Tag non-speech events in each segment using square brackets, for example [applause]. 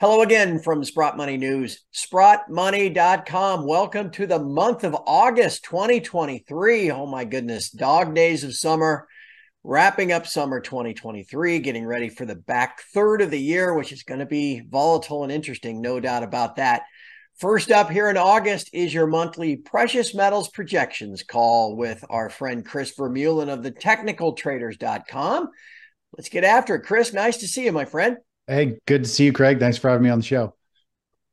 Hello again from Sprott Money News, sprottmoney.com. Welcome to the month of August 2023. Oh my goodness, dog days of summer, wrapping up summer 2023, getting ready for the back third of the year, which is going to be volatile and interesting, no doubt about that. First up here in August is your monthly precious metals projections call with our friend Chris Vermeulen of the technicaltraders.com. Let's get after it. Chris, nice to see you, my friend. Hey, good to see you, Craig. Thanks for having me on the show.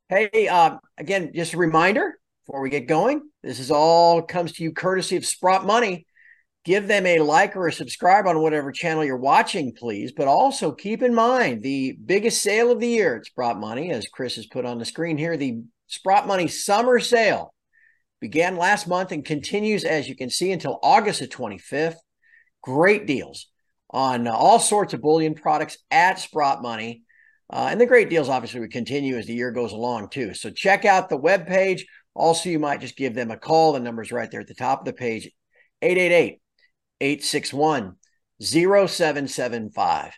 Hey, uh, again, just a reminder before we get going, this is all comes to you courtesy of Sprott Money. Give them a like or a subscribe on whatever channel you're watching, please. But also keep in mind the biggest sale of the year at Sprott Money, as Chris has put on the screen here, the Sprott Money Summer Sale began last month and continues, as you can see, until August the 25th. Great deals on all sorts of bullion products at Sprott Money. Uh, and the great deals obviously would continue as the year goes along too. So check out the webpage. Also, you might just give them a call. The number's right there at the top of the page 888 861 0775.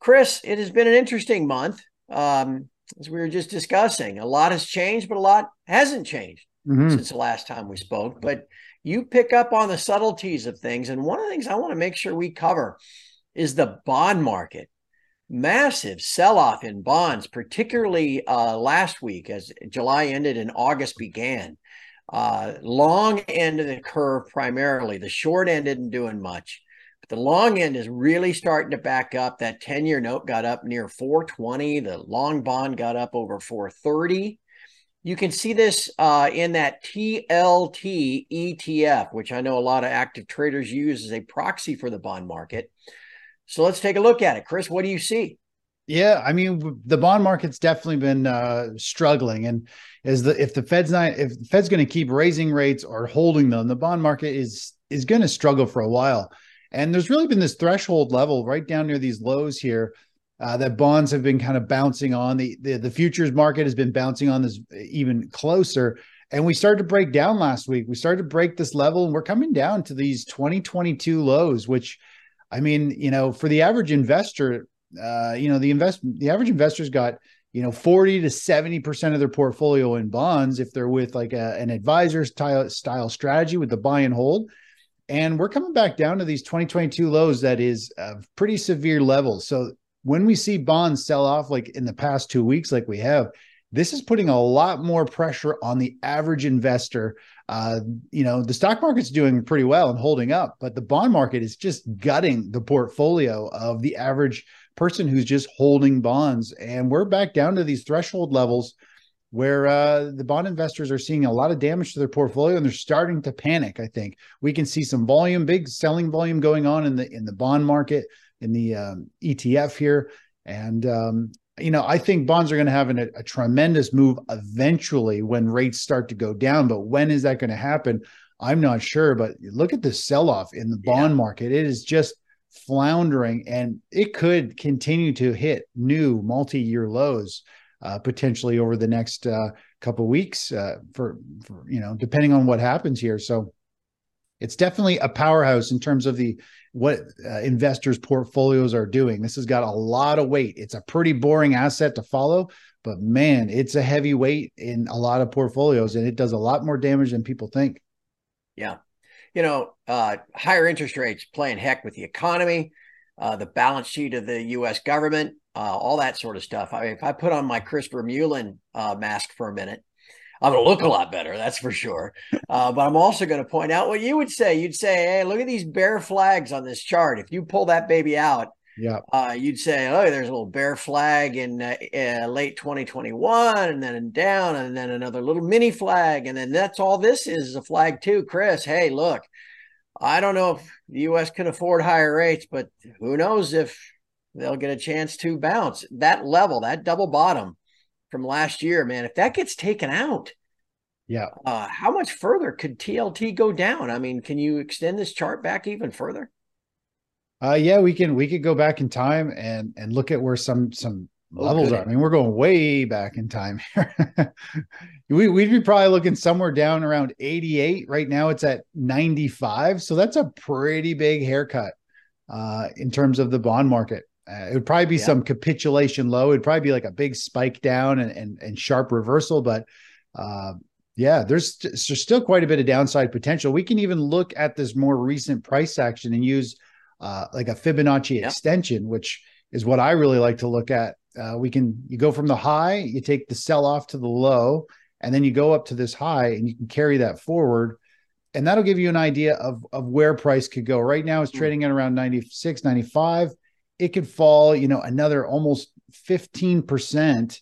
Chris, it has been an interesting month. Um, as we were just discussing, a lot has changed, but a lot hasn't changed mm-hmm. since the last time we spoke. But you pick up on the subtleties of things. And one of the things I want to make sure we cover is the bond market. Massive sell off in bonds, particularly uh, last week as July ended and August began. Uh, long end of the curve primarily. The short end isn't doing much. But the long end is really starting to back up. That 10 year note got up near 420. The long bond got up over 430. You can see this uh, in that TLT ETF, which I know a lot of active traders use as a proxy for the bond market. So let's take a look at it. Chris, what do you see? Yeah, I mean the bond market's definitely been uh, struggling, and is the if the Fed's not if the Fed's going to keep raising rates or holding them, the bond market is is going to struggle for a while. And there's really been this threshold level right down near these lows here uh, that bonds have been kind of bouncing on. The, the the futures market has been bouncing on this even closer. And we started to break down last week. We started to break this level, and we're coming down to these 2022 lows, which I mean, you know, for the average investor, uh, you know, the invest the average investor's got you know 40 to 70 percent of their portfolio in bonds if they're with like a, an advisor style style strategy with the buy and hold. And we're coming back down to these 2022 lows that is a pretty severe levels. So when we see bonds sell off like in the past two weeks like we have this is putting a lot more pressure on the average investor uh, you know, the stock market's doing pretty well and holding up, but the bond market is just gutting the portfolio of the average person who's just holding bonds. And we're back down to these threshold levels where uh, the bond investors are seeing a lot of damage to their portfolio and they're starting to panic. I think we can see some volume, big selling volume going on in the in the bond market, in the um, ETF here, and um, you know, I think bonds are going to have an, a, tremendous move eventually when rates start to go down. But when is that going to happen? I'm not sure. But look at the sell off in the bond yeah. market. It is just floundering and it could continue to hit new multi year lows uh, potentially over the next uh, couple weeks uh, for, for, you know, depending on what happens here. So it's definitely a powerhouse in terms of the what uh, investors' portfolios are doing. This has got a lot of weight. It's a pretty boring asset to follow, but man, it's a heavy weight in a lot of portfolios, and it does a lot more damage than people think. Yeah, you know, uh, higher interest rates playing heck with the economy, uh, the balance sheet of the U.S. government, uh, all that sort of stuff. I mean, if I put on my Chris Vermeulen uh, mask for a minute, I'm going to look a lot better, that's for sure. Uh, but I'm also going to point out what you would say. You'd say, "Hey, look at these bear flags on this chart. If you pull that baby out, yeah, uh, you'd say, oh, there's a little bear flag in uh, uh late 2021, and then down, and then another little mini flag, and then that's all this is, is a flag too, Chris. Hey, look." I don't know if the U.S. can afford higher rates, but who knows if they'll get a chance to bounce that level, that double bottom from last year, man, if that gets taken out, yeah, uh, how much further could TLT go down? I mean, can you extend this chart back even further? Uh, yeah, we can. We could go back in time and and look at where some some oh, levels are. I mean, we're going way back in time here. [laughs] we we'd be probably looking somewhere down around 88. Right now, it's at 95. So that's a pretty big haircut uh, in terms of the bond market. Uh, it would probably be yeah. some capitulation low. It'd probably be like a big spike down and and, and sharp reversal, but uh, yeah, there's, there's still quite a bit of downside potential. We can even look at this more recent price action and use uh, like a Fibonacci yep. extension, which is what I really like to look at. Uh, we can you go from the high, you take the sell off to the low, and then you go up to this high, and you can carry that forward, and that'll give you an idea of of where price could go. Right now, it's hmm. trading at around 96, 95. It could fall, you know, another almost 15 percent,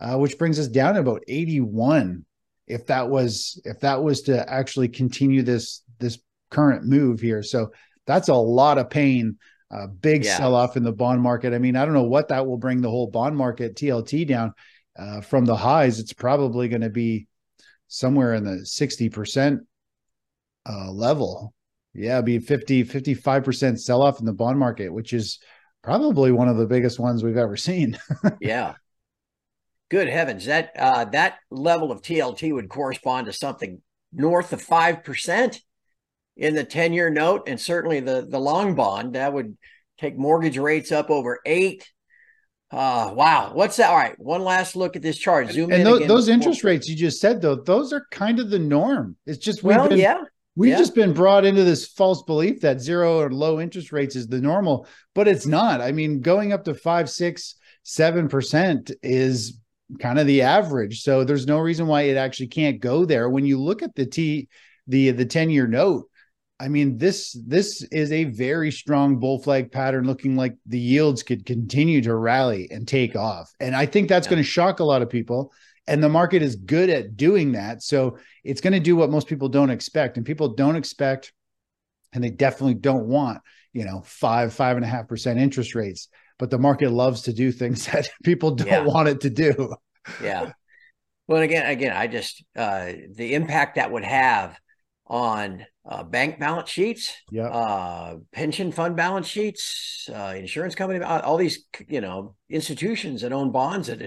uh, which brings us down to about 81 if that was if that was to actually continue this this current move here. So that's a lot of pain. A big yeah. sell off in the bond market. I mean, I don't know what that will bring the whole bond market TLT down uh, from the highs. It's probably going to be somewhere in the 60% uh, level. Yeah, be 50, 55% sell off in the bond market, which is probably one of the biggest ones we've ever seen. [laughs] yeah good heavens, that uh, that level of TLT would correspond to something north of five percent in the ten-year note, and certainly the the long bond that would take mortgage rates up over eight. Uh, wow, what's that? All right, one last look at this chart. Zoom in. and, those, those interest rates you just said, though, those are kind of the norm. It's just we've well, been, yeah. We've yeah. just been brought into this false belief that zero or low interest rates is the normal, but it's not. I mean, going up to five, six, seven percent is kind of the average. So there's no reason why it actually can't go there. When you look at the T the the 10 year note, I mean this this is a very strong bull flag pattern looking like the yields could continue to rally and take off. And I think that's yeah. going to shock a lot of people and the market is good at doing that. So it's going to do what most people don't expect and people don't expect and they definitely don't want, you know, five, five and a half percent interest rates but the market loves to do things [laughs] that people don't yeah. want it to do. yeah. Well, again, again, I just uh, the impact that would have on uh, bank balance sheets, yeah, uh, pension fund balance sheets, uh, insurance company, all these you know institutions that own bonds at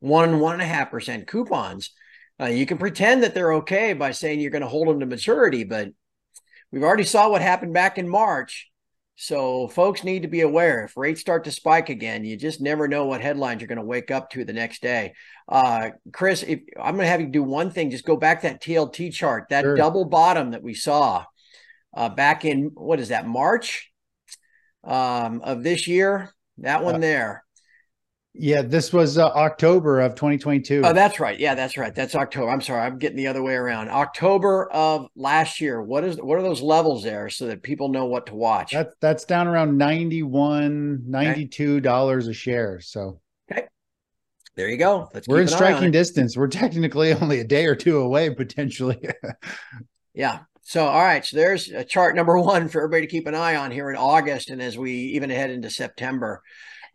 one one and a half percent coupons. Uh, you can pretend that they're okay by saying you're going to hold them to maturity, but we've already saw what happened back in March so folks need to be aware if rates start to spike again, you just never know what headlines you're going to wake up to the next day. Uh, Chris, if, I'm going to have you do one thing, just go back that TLT chart, that sure. double bottom that we saw uh, back in what is that March um, of this year? That one uh, there. Yeah, this was uh, October of 2022. Oh, that's right. Yeah, that's right. That's October. I'm sorry, I'm getting the other way around. October of last year. What is what are those levels there so that people know what to watch? That's that's down around 91 92 dollars okay. a share. So Okay. There you go. Let's We're in striking distance. We're technically [laughs] only a day or two away potentially. [laughs] yeah. So, all right. So there's a chart number one for everybody to keep an eye on here in August and as we even head into September.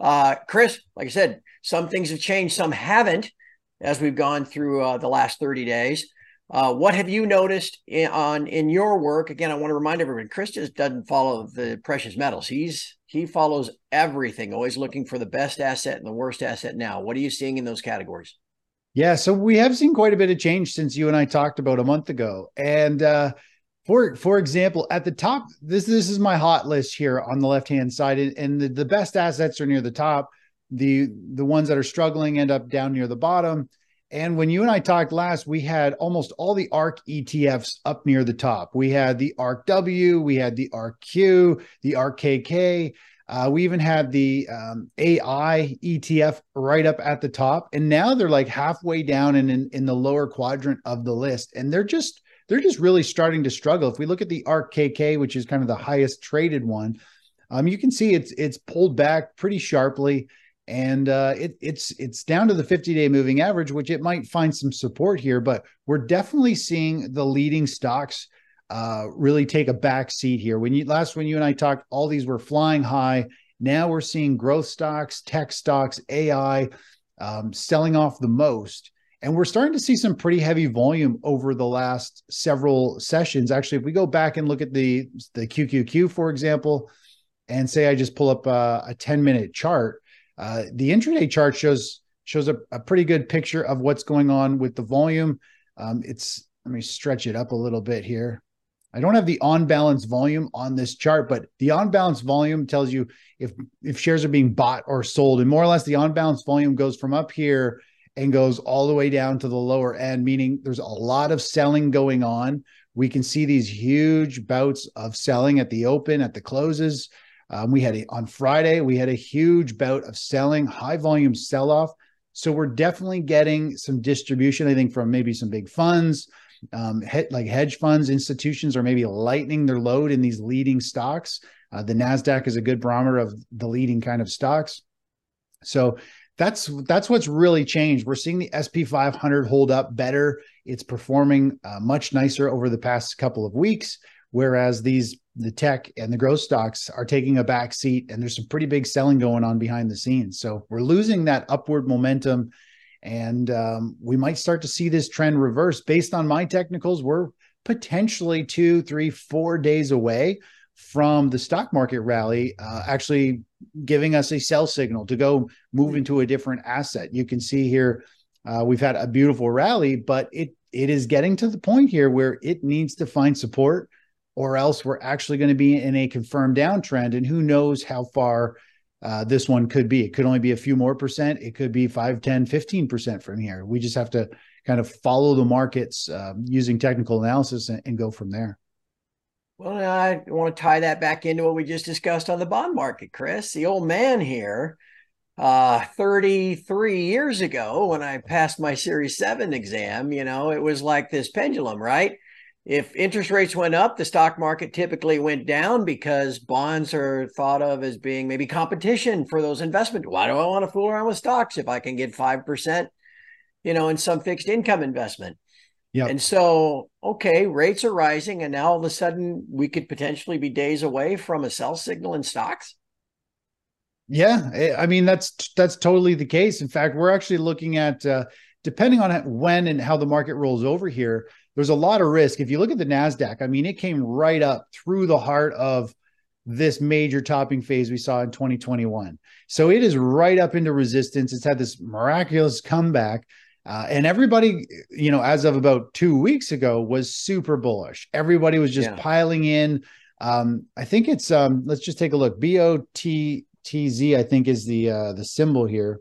Uh, Chris, like I said, some things have changed, some haven't as we've gone through uh, the last 30 days. Uh, what have you noticed in, on in your work? Again, I want to remind everyone, Chris just doesn't follow the precious metals. He's he follows everything, always looking for the best asset and the worst asset. Now, what are you seeing in those categories? Yeah, so we have seen quite a bit of change since you and I talked about a month ago, and uh, for for example, at the top, this this is my hot list here on the left hand side, and the, the best assets are near the top. The the ones that are struggling end up down near the bottom. And when you and I talked last, we had almost all the ARK ETFs up near the top. We had the ARK W, we had the ARK Q, the ARK KK. Uh, we even had the um, AI ETF right up at the top, and now they're like halfway down and in, in the lower quadrant of the list, and they're just they're just really starting to struggle. If we look at the ARK KK, which is kind of the highest traded one, um, you can see it's it's pulled back pretty sharply, and uh, it, it's it's down to the 50 day moving average, which it might find some support here. But we're definitely seeing the leading stocks uh, really take a back seat here. When you last when you and I talked, all these were flying high. Now we're seeing growth stocks, tech stocks, AI um, selling off the most. And we're starting to see some pretty heavy volume over the last several sessions. Actually, if we go back and look at the, the QQQ, for example, and say I just pull up a, a 10 minute chart, uh, the intraday chart shows shows a, a, pretty good picture of what's going on with the volume. Um, it's let me stretch it up a little bit here. I don't have the on balance volume on this chart, but the on balance volume tells you if if shares are being bought or sold, and more or less the on balance volume goes from up here and goes all the way down to the lower end, meaning there's a lot of selling going on. We can see these huge bouts of selling at the open, at the closes. Um, we had a, on Friday, we had a huge bout of selling, high volume sell off. So we're definitely getting some distribution, I think, from maybe some big funds, um, he- like hedge funds, institutions are maybe lightening their load in these leading stocks. Uh, the Nasdaq is a good barometer of the leading kind of stocks. So that's that's what's really changed. We're seeing the SP 500 hold up better. It's performing uh, much nicer over the past couple of weeks, whereas these the tech and the growth stocks are taking a back seat, and there's some pretty big selling going on behind the scenes. So we're losing that upward momentum, and um, we might start to see this trend reverse. Based on my technicals, we're potentially two, three, four days away from the stock market rally uh, actually giving us a sell signal to go move into a different asset. You can see here uh, we've had a beautiful rally, but it it is getting to the point here where it needs to find support, or else we're actually going to be in a confirmed downtrend. And who knows how far uh, this one could be? It could only be a few more percent. It could be 5, 10, 15% from here. We just have to kind of follow the markets um, using technical analysis and, and go from there. Well, I want to tie that back into what we just discussed on the bond market, Chris. The old man here, uh, 33 years ago, when I passed my Series 7 exam, you know, it was like this pendulum, right? If interest rates went up, the stock market typically went down because bonds are thought of as being maybe competition for those investment. Why do I want to fool around with stocks if I can get 5%, you know, in some fixed income investment? Yeah. And so, okay, rates are rising, and now all of a sudden we could potentially be days away from a sell signal in stocks. Yeah, eh, I mean that's that's totally the case. In fact, we're actually looking at uh, depending on when and how the market rolls over here. There's a lot of risk. If you look at the Nasdaq, I mean, it came right up through the heart of this major topping phase we saw in 2021. So it is right up into resistance. It's had this miraculous comeback. Uh, and everybody, you know, as of about two weeks ago, was super bullish. Everybody was just yeah. piling in. Um, I think it's um, let's just take a look. B O T T Z, I think, is the uh, the symbol here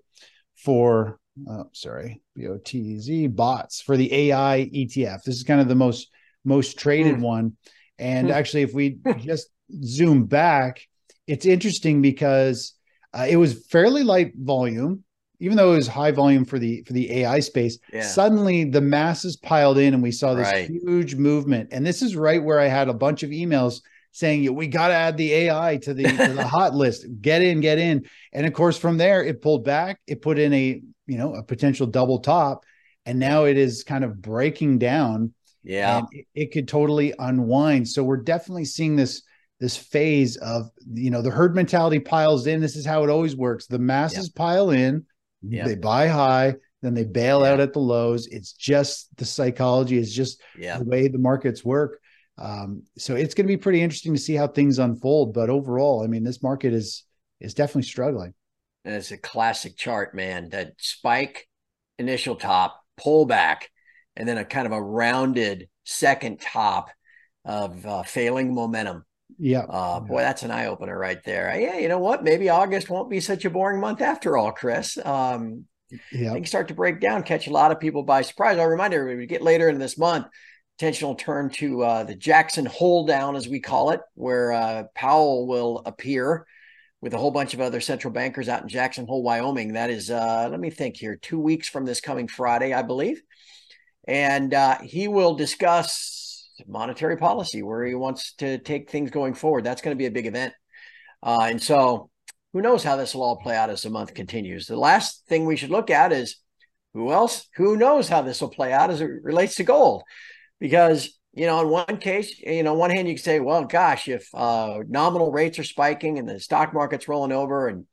for. Oh, sorry, B O T Z bots for the AI ETF. This is kind of the most most traded mm. one. And mm. actually, if we [laughs] just zoom back, it's interesting because uh, it was fairly light volume even though it was high volume for the for the AI space, yeah. suddenly the masses piled in and we saw this right. huge movement. And this is right where I had a bunch of emails saying we got to add the AI to the to the [laughs] hot list. Get in, get in. And of course, from there it pulled back. It put in a you know a potential double top, and now it is kind of breaking down. Yeah, it, it could totally unwind. So we're definitely seeing this this phase of you know the herd mentality piles in. This is how it always works. The masses pile in yeah. They buy high, then they bail yeah. out at the lows. It's just the psychology is just yeah. the way the markets work. Um, so it's going to be pretty interesting to see how things unfold. But overall, I mean, this market is is definitely struggling. And it's a classic chart, man. That spike, initial top, pullback, and then a kind of a rounded second top of uh, failing momentum. Yeah. Uh, boy, that's an eye opener right there. Yeah, you know what? Maybe August won't be such a boring month after all, Chris. Um, yeah. Things start to break down, catch a lot of people by surprise. I'll remind everybody, we get later in this month, attention will turn to uh, the Jackson Hole Hoedown, as we call it, where uh, Powell will appear with a whole bunch of other central bankers out in Jackson Hole, Wyoming. That is, uh, let me think here, two weeks from this coming Friday, I believe. And uh, he will discuss monetary policy, where he wants to take things going forward. That's going to be a big event. Uh, and so who knows how this will all play out as the month continues. The last thing we should look at is who else? Who knows how this will play out as it relates to gold? Because, you know, in one case, you know, one hand you can say, well, gosh, if uh, nominal rates are spiking and the stock market's rolling over and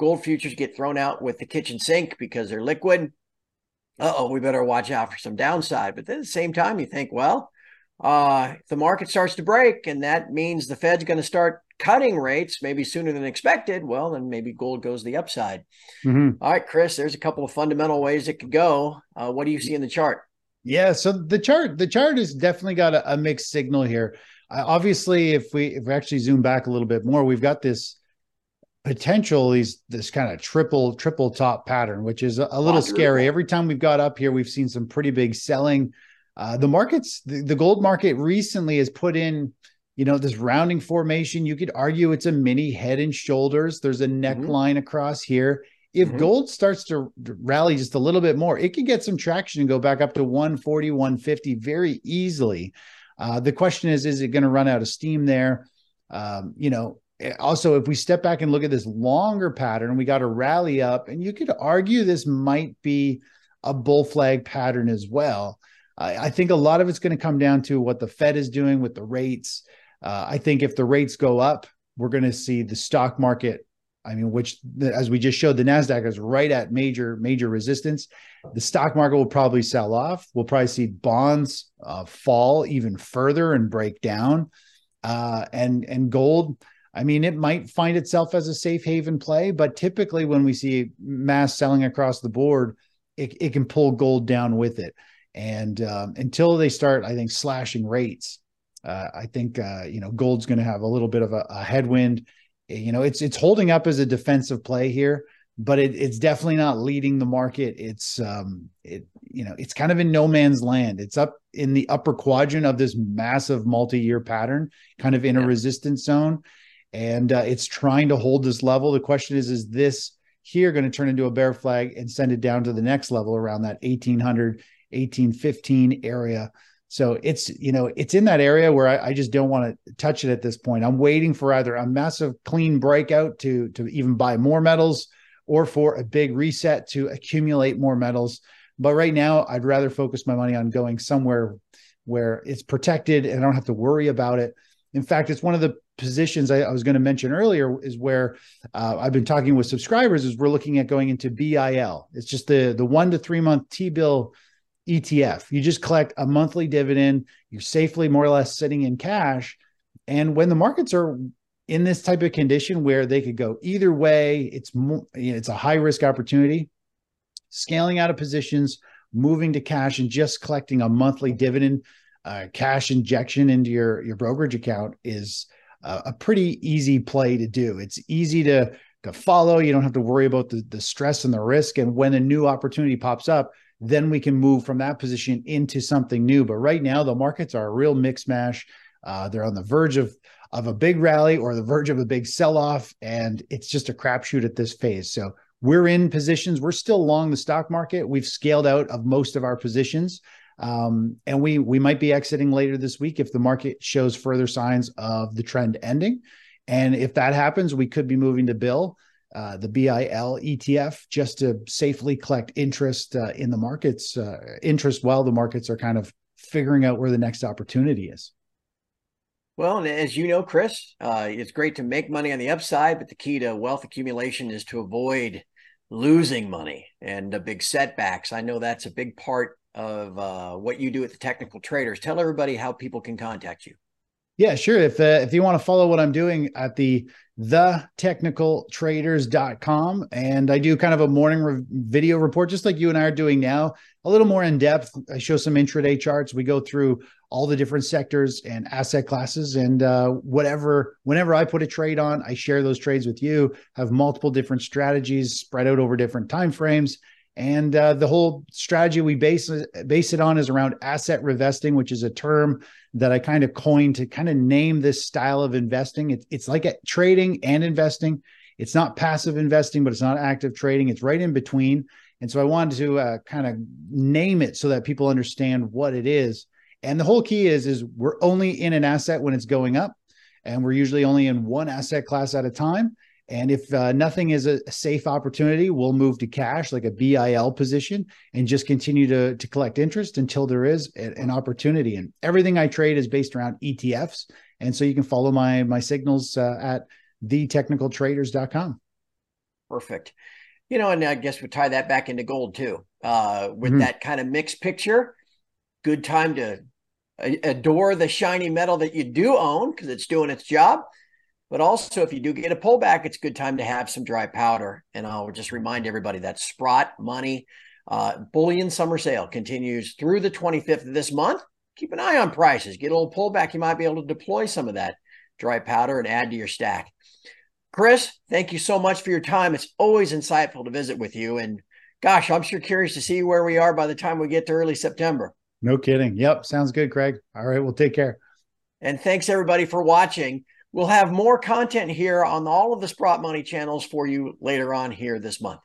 gold futures get thrown out with the kitchen sink because they're liquid, oh, we better watch out for some downside. But at the same time, you think, well, uh, the market starts to break and that means the Fed's going to start cutting rates maybe sooner than expected, well, then maybe gold goes the upside. Mm-hmm. All right, Chris, there's a couple of fundamental ways it could go. Uh, what do you see in the chart? Yeah, so the chart the chart has definitely got a, a mixed signal here. obviously, if we if we actually zoom back a little bit more, we've got this potential these this kind of triple triple top pattern, which is a, a little scary. Every time we've got up here, we've seen some pretty big selling. Uh, the markets, the, the gold market recently has put in you know, this rounding formation, you could argue it's a mini head and shoulders. There's a neckline mm-hmm. across here. If mm-hmm. gold starts to rally just a little bit more, it could get some traction and go back up to 140, 150 very easily. Uh, the question is, is it going to run out of steam there? Um, you know, eh, also, if we step back and look at this longer pattern, we got a rally up, and you could argue this might be a bull flag pattern as well. I, I think a lot of it's going to come down to what the Fed is doing with the rates. Uh, I think if the rates go up, we're going to see the stock market. I mean, which as we just showed, the Nasdaq is right at major major resistance. The stock market will probably sell off. We'll probably see bonds uh, fall even further and break down. Uh, and and gold. I mean, it might find itself as a safe haven play, but typically when we see mass selling across the board, it, it can pull gold down with it. And um, until they start, I think, slashing rates, uh, I think uh, you know gold's going to have a little bit of a, a, headwind. You know, it's it's holding up as a defensive play here, but it, it's definitely not leading the market. It's um, it you know it's kind of in no man's land. It's up in the upper quadrant of this massive multi-year pattern, kind of in a resistance zone, and uh, it's trying to hold this level. The question is, is this here going to turn into a bear flag and send it down to the next level around that 1800 1815 area so it's you know it's in that area where I, I just don't want to touch it at this point. I'm waiting for either a massive clean breakout to to even buy more metals, or for a big reset to accumulate more metals. But right now, I'd rather focus my money on going somewhere where it's protected and I don't have to worry about it. In fact, it's one of the positions I, I was going to mention earlier is where uh, I've been talking with subscribers. Is we're looking at going into BIL. It's just the the one to three month T bill ETF. You just collect a monthly dividend. You're safely more or less sitting in cash. And when the markets are in this type of condition where they could go either way, it's it's a high risk opportunity. Scaling out of positions, moving to cash, and just collecting a monthly dividend, uh, cash injection into your your brokerage account is a pretty easy play to do. It's easy to to follow. You don't have to worry about the the stress and the risk. And when a new opportunity pops up, then we can move from that position into something new. But right now, the markets are a real mix mash. Uh, they're on the verge of of a big rally or the verge of a big sell off, and it's just a crapshoot at this phase. So we're in positions. We're still long the stock market. We've scaled out of most of our positions, um, and we we might be exiting later this week if the market shows further signs of the trend ending. And if that happens, we could be moving to BIL uh, the BIL ETF just to safely collect interest uh, in the markets, uh, interest while the markets are kind of figuring out where the next opportunity is. Well, and as you know, Chris, uh, it's great to make money on the upside, but the key to wealth accumulation is to avoid losing money and the big setbacks. I know that's a big part of uh, what you do at the Technical Traders. Tell everybody how people can contact you. Yeah, sure. If uh, if you want to follow what I'm doing at the thetechnicaltraders.com and I do kind of a morning re- video report just like you and I are doing now, a little more in depth. I show some intraday charts. We go through all the different sectors and asset classes and uh, whatever whenever I put a trade on, I share those trades with you, have multiple different strategies spread out over different time frames and uh, the whole strategy we base base it on is around asset revesting, which is a term that I kind of coined to kind of name this style of investing. It's it's like trading and investing. It's not passive investing, but it's not active trading. It's right in between. And so I wanted to uh, kind of name it so that people understand what it is. And the whole key is is we're only in an asset when it's going up, and we're usually only in one asset class at a time. And if uh, nothing is a, safe opportunity, we'll move to cash, like a BIL position, and just continue to, to collect interest until there is a, an opportunity. And everything I trade is based around ETFs. And so you can follow my my signals uh, at thetechnicaltraders.com. Perfect. You know, and I guess we tie that back into gold too. Uh, with mm-hmm. that kind of mixed picture, good time to adore the shiny metal that you do own because it's doing its job but also, if you do get a pullback, it's a good time to have some dry powder. And I'll just remind everybody that Sprott Money uh, Bullion Summer Sale continues through the 25th of this month. keep an eye on prices. Get a little pullback. You might be able to deploy some of that dry powder and add to your stack. Chris, thank you so much for your time. It's always insightful to visit with you. And gosh, I'm sure curious to see where we are by the time we get to early September. No kidding. Yep. Sounds good, Craig. All right. Well, take care. And thanks everybody for watching. We'll have more content here on all of the Sprott Money channels for you later on here this month.